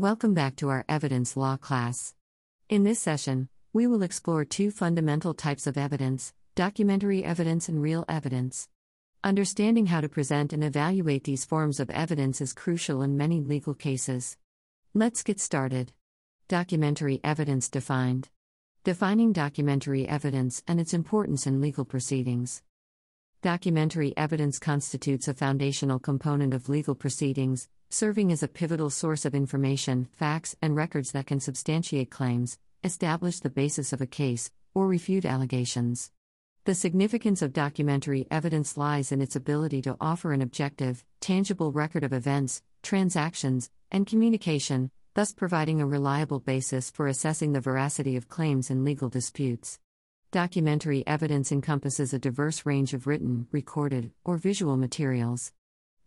Welcome back to our evidence law class. In this session, we will explore two fundamental types of evidence documentary evidence and real evidence. Understanding how to present and evaluate these forms of evidence is crucial in many legal cases. Let's get started. Documentary evidence defined. Defining documentary evidence and its importance in legal proceedings. Documentary evidence constitutes a foundational component of legal proceedings, serving as a pivotal source of information, facts, and records that can substantiate claims, establish the basis of a case, or refute allegations. The significance of documentary evidence lies in its ability to offer an objective, tangible record of events, transactions, and communication, thus providing a reliable basis for assessing the veracity of claims in legal disputes. Documentary evidence encompasses a diverse range of written, recorded, or visual materials.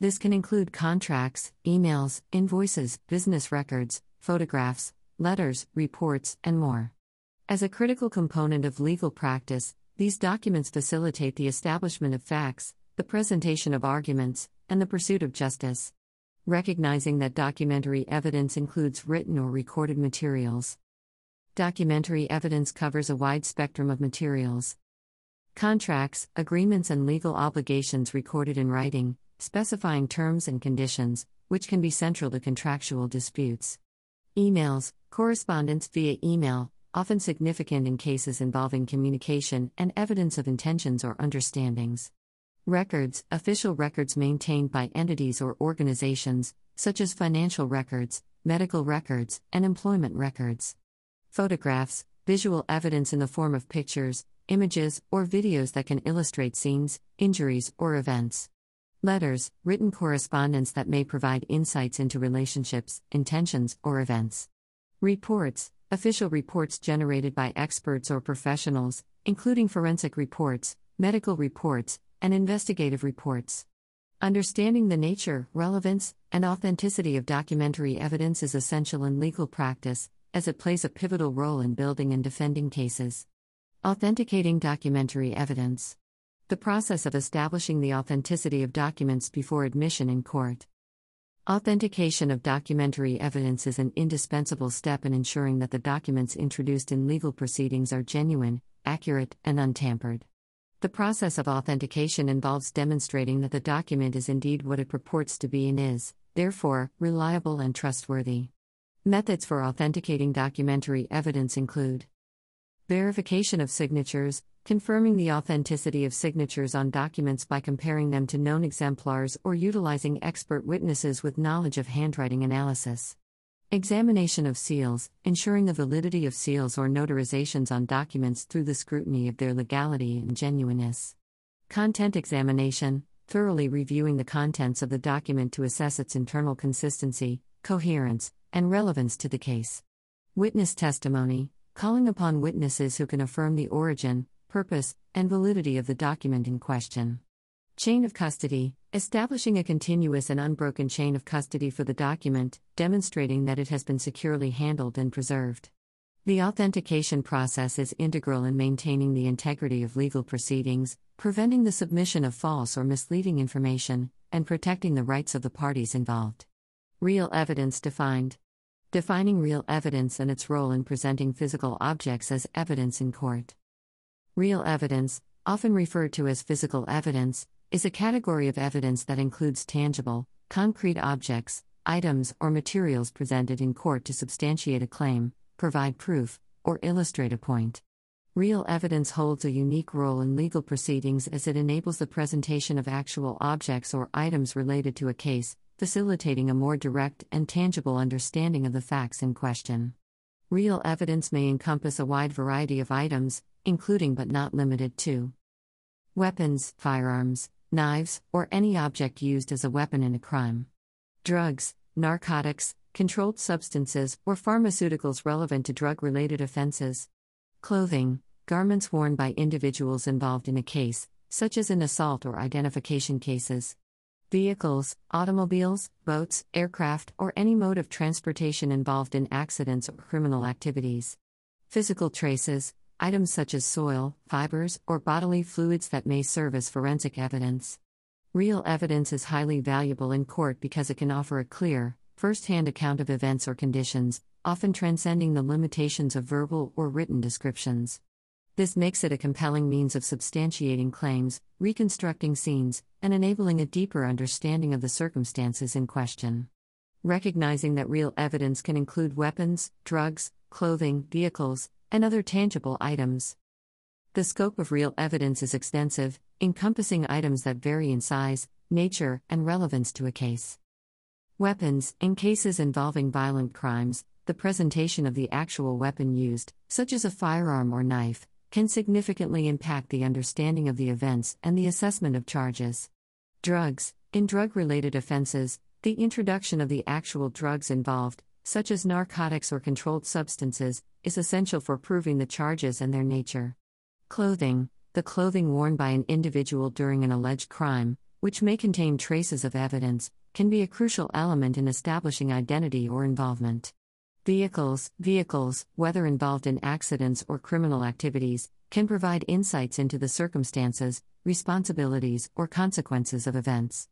This can include contracts, emails, invoices, business records, photographs, letters, reports, and more. As a critical component of legal practice, these documents facilitate the establishment of facts, the presentation of arguments, and the pursuit of justice. Recognizing that documentary evidence includes written or recorded materials. Documentary evidence covers a wide spectrum of materials. Contracts, agreements, and legal obligations recorded in writing, specifying terms and conditions, which can be central to contractual disputes. Emails, correspondence via email, often significant in cases involving communication and evidence of intentions or understandings. Records, official records maintained by entities or organizations, such as financial records, medical records, and employment records. Photographs, visual evidence in the form of pictures, images, or videos that can illustrate scenes, injuries, or events. Letters, written correspondence that may provide insights into relationships, intentions, or events. Reports, official reports generated by experts or professionals, including forensic reports, medical reports, and investigative reports. Understanding the nature, relevance, and authenticity of documentary evidence is essential in legal practice, as it plays a pivotal role in building and defending cases. Authenticating documentary evidence the process of establishing the authenticity of documents before admission in court. Authentication of documentary evidence is an indispensable step in ensuring that the documents introduced in legal proceedings are genuine, accurate, and untampered. The process of authentication involves demonstrating that the document is indeed what it purports to be and is, therefore, reliable and trustworthy. Methods for authenticating documentary evidence include verification of signatures, confirming the authenticity of signatures on documents by comparing them to known exemplars or utilizing expert witnesses with knowledge of handwriting analysis. Examination of seals, ensuring the validity of seals or notarizations on documents through the scrutiny of their legality and genuineness. Content examination, thoroughly reviewing the contents of the document to assess its internal consistency, coherence, and relevance to the case. Witness testimony, calling upon witnesses who can affirm the origin, purpose, and validity of the document in question. Chain of custody, establishing a continuous and unbroken chain of custody for the document, demonstrating that it has been securely handled and preserved. The authentication process is integral in maintaining the integrity of legal proceedings, preventing the submission of false or misleading information, and protecting the rights of the parties involved. Real evidence defined. Defining real evidence and its role in presenting physical objects as evidence in court. Real evidence, often referred to as physical evidence, is a category of evidence that includes tangible, concrete objects, items, or materials presented in court to substantiate a claim, provide proof, or illustrate a point. Real evidence holds a unique role in legal proceedings as it enables the presentation of actual objects or items related to a case, facilitating a more direct and tangible understanding of the facts in question. Real evidence may encompass a wide variety of items, including but not limited to weapons, firearms, knives, or any object used as a weapon in a crime, drugs, narcotics, controlled substances, or pharmaceuticals relevant to drug related offenses, clothing, garments worn by individuals involved in a case, such as in assault or identification cases. Vehicles, automobiles, boats, aircraft, or any mode of transportation involved in accidents or criminal activities. Physical traces, items such as soil, fibers, or bodily fluids that may serve as forensic evidence. Real evidence is highly valuable in court because it can offer a clear, first hand account of events or conditions, often transcending the limitations of verbal or written descriptions. This makes it a compelling means of substantiating claims, reconstructing scenes, and enabling a deeper understanding of the circumstances in question. Recognizing that real evidence can include weapons, drugs, clothing, vehicles, and other tangible items. The scope of real evidence is extensive, encompassing items that vary in size, nature, and relevance to a case. Weapons, in cases involving violent crimes, the presentation of the actual weapon used, such as a firearm or knife, can significantly impact the understanding of the events and the assessment of charges. Drugs, in drug related offenses, the introduction of the actual drugs involved, such as narcotics or controlled substances, is essential for proving the charges and their nature. Clothing, the clothing worn by an individual during an alleged crime, which may contain traces of evidence, can be a crucial element in establishing identity or involvement. Vehicles, vehicles, whether involved in accidents or criminal activities, can provide insights into the circumstances, responsibilities, or consequences of events.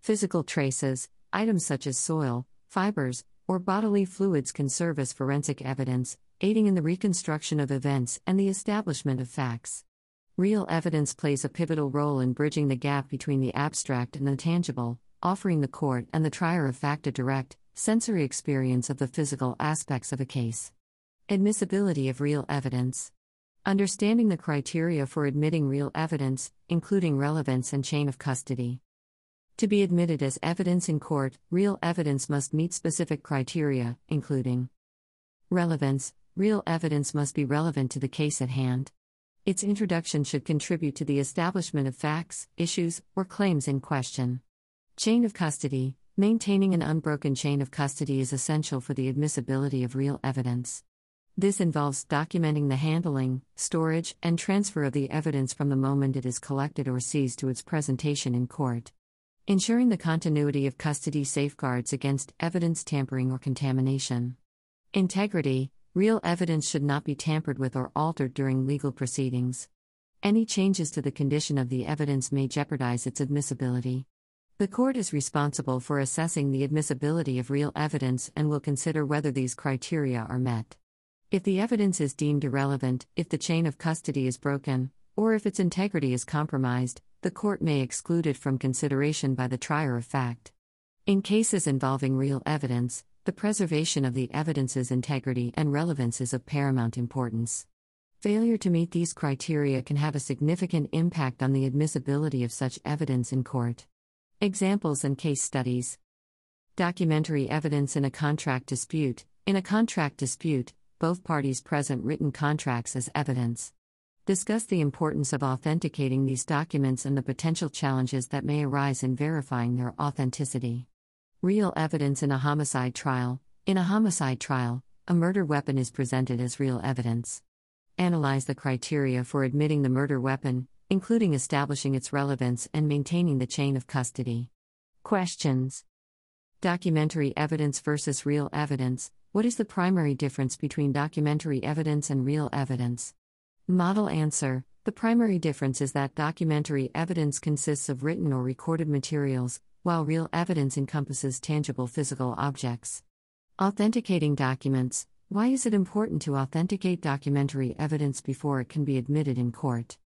Physical traces, items such as soil, fibers, or bodily fluids can serve as forensic evidence, aiding in the reconstruction of events and the establishment of facts. Real evidence plays a pivotal role in bridging the gap between the abstract and the tangible, offering the court and the trier of fact a direct, sensory experience of the physical aspects of a case. Admissibility of real evidence. Understanding the criteria for admitting real evidence, including relevance and chain of custody. To be admitted as evidence in court, real evidence must meet specific criteria, including relevance. Real evidence must be relevant to the case at hand. Its introduction should contribute to the establishment of facts, issues, or claims in question. Chain of custody. Maintaining an unbroken chain of custody is essential for the admissibility of real evidence. This involves documenting the handling, storage, and transfer of the evidence from the moment it is collected or seized to its presentation in court. Ensuring the continuity of custody safeguards against evidence tampering or contamination. Integrity Real evidence should not be tampered with or altered during legal proceedings. Any changes to the condition of the evidence may jeopardize its admissibility. The court is responsible for assessing the admissibility of real evidence and will consider whether these criteria are met. If the evidence is deemed irrelevant, if the chain of custody is broken, or if its integrity is compromised, the court may exclude it from consideration by the trier of fact. In cases involving real evidence, the preservation of the evidence's integrity and relevance is of paramount importance. Failure to meet these criteria can have a significant impact on the admissibility of such evidence in court. Examples and case studies Documentary evidence in a contract dispute. In a contract dispute, both parties present written contracts as evidence. Discuss the importance of authenticating these documents and the potential challenges that may arise in verifying their authenticity. Real evidence in a homicide trial. In a homicide trial, a murder weapon is presented as real evidence. Analyze the criteria for admitting the murder weapon, including establishing its relevance and maintaining the chain of custody. Questions Documentary evidence versus real evidence What is the primary difference between documentary evidence and real evidence? Model answer The primary difference is that documentary evidence consists of written or recorded materials, while real evidence encompasses tangible physical objects. Authenticating documents Why is it important to authenticate documentary evidence before it can be admitted in court?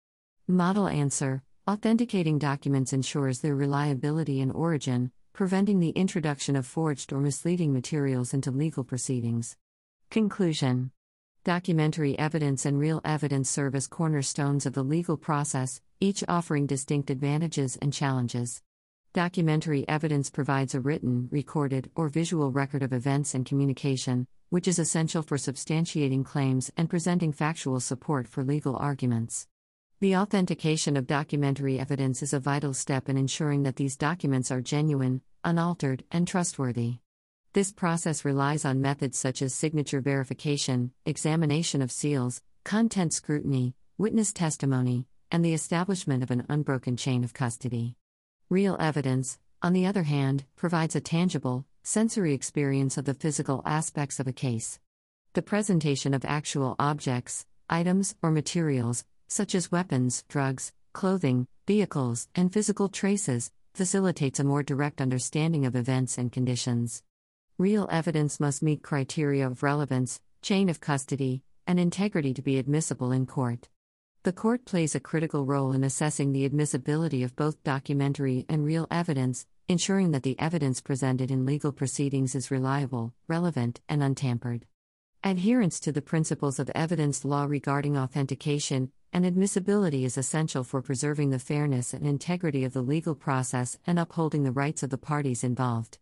Model answer Authenticating documents ensures their reliability and origin, preventing the introduction of forged or misleading materials into legal proceedings. Conclusion Documentary evidence and real evidence serve as cornerstones of the legal process, each offering distinct advantages and challenges. Documentary evidence provides a written, recorded, or visual record of events and communication, which is essential for substantiating claims and presenting factual support for legal arguments. The authentication of documentary evidence is a vital step in ensuring that these documents are genuine, unaltered, and trustworthy. This process relies on methods such as signature verification, examination of seals, content scrutiny, witness testimony, and the establishment of an unbroken chain of custody. Real evidence, on the other hand, provides a tangible, sensory experience of the physical aspects of a case. The presentation of actual objects, items, or materials, such as weapons, drugs, clothing, vehicles, and physical traces, facilitates a more direct understanding of events and conditions. Real evidence must meet criteria of relevance, chain of custody, and integrity to be admissible in court. The court plays a critical role in assessing the admissibility of both documentary and real evidence, ensuring that the evidence presented in legal proceedings is reliable, relevant, and untampered. Adherence to the principles of evidence law regarding authentication and admissibility is essential for preserving the fairness and integrity of the legal process and upholding the rights of the parties involved.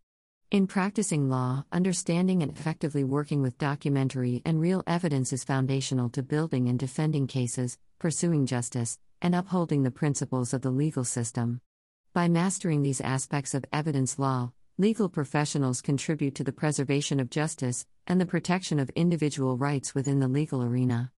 In practicing law, understanding and effectively working with documentary and real evidence is foundational to building and defending cases, pursuing justice, and upholding the principles of the legal system. By mastering these aspects of evidence law, legal professionals contribute to the preservation of justice and the protection of individual rights within the legal arena.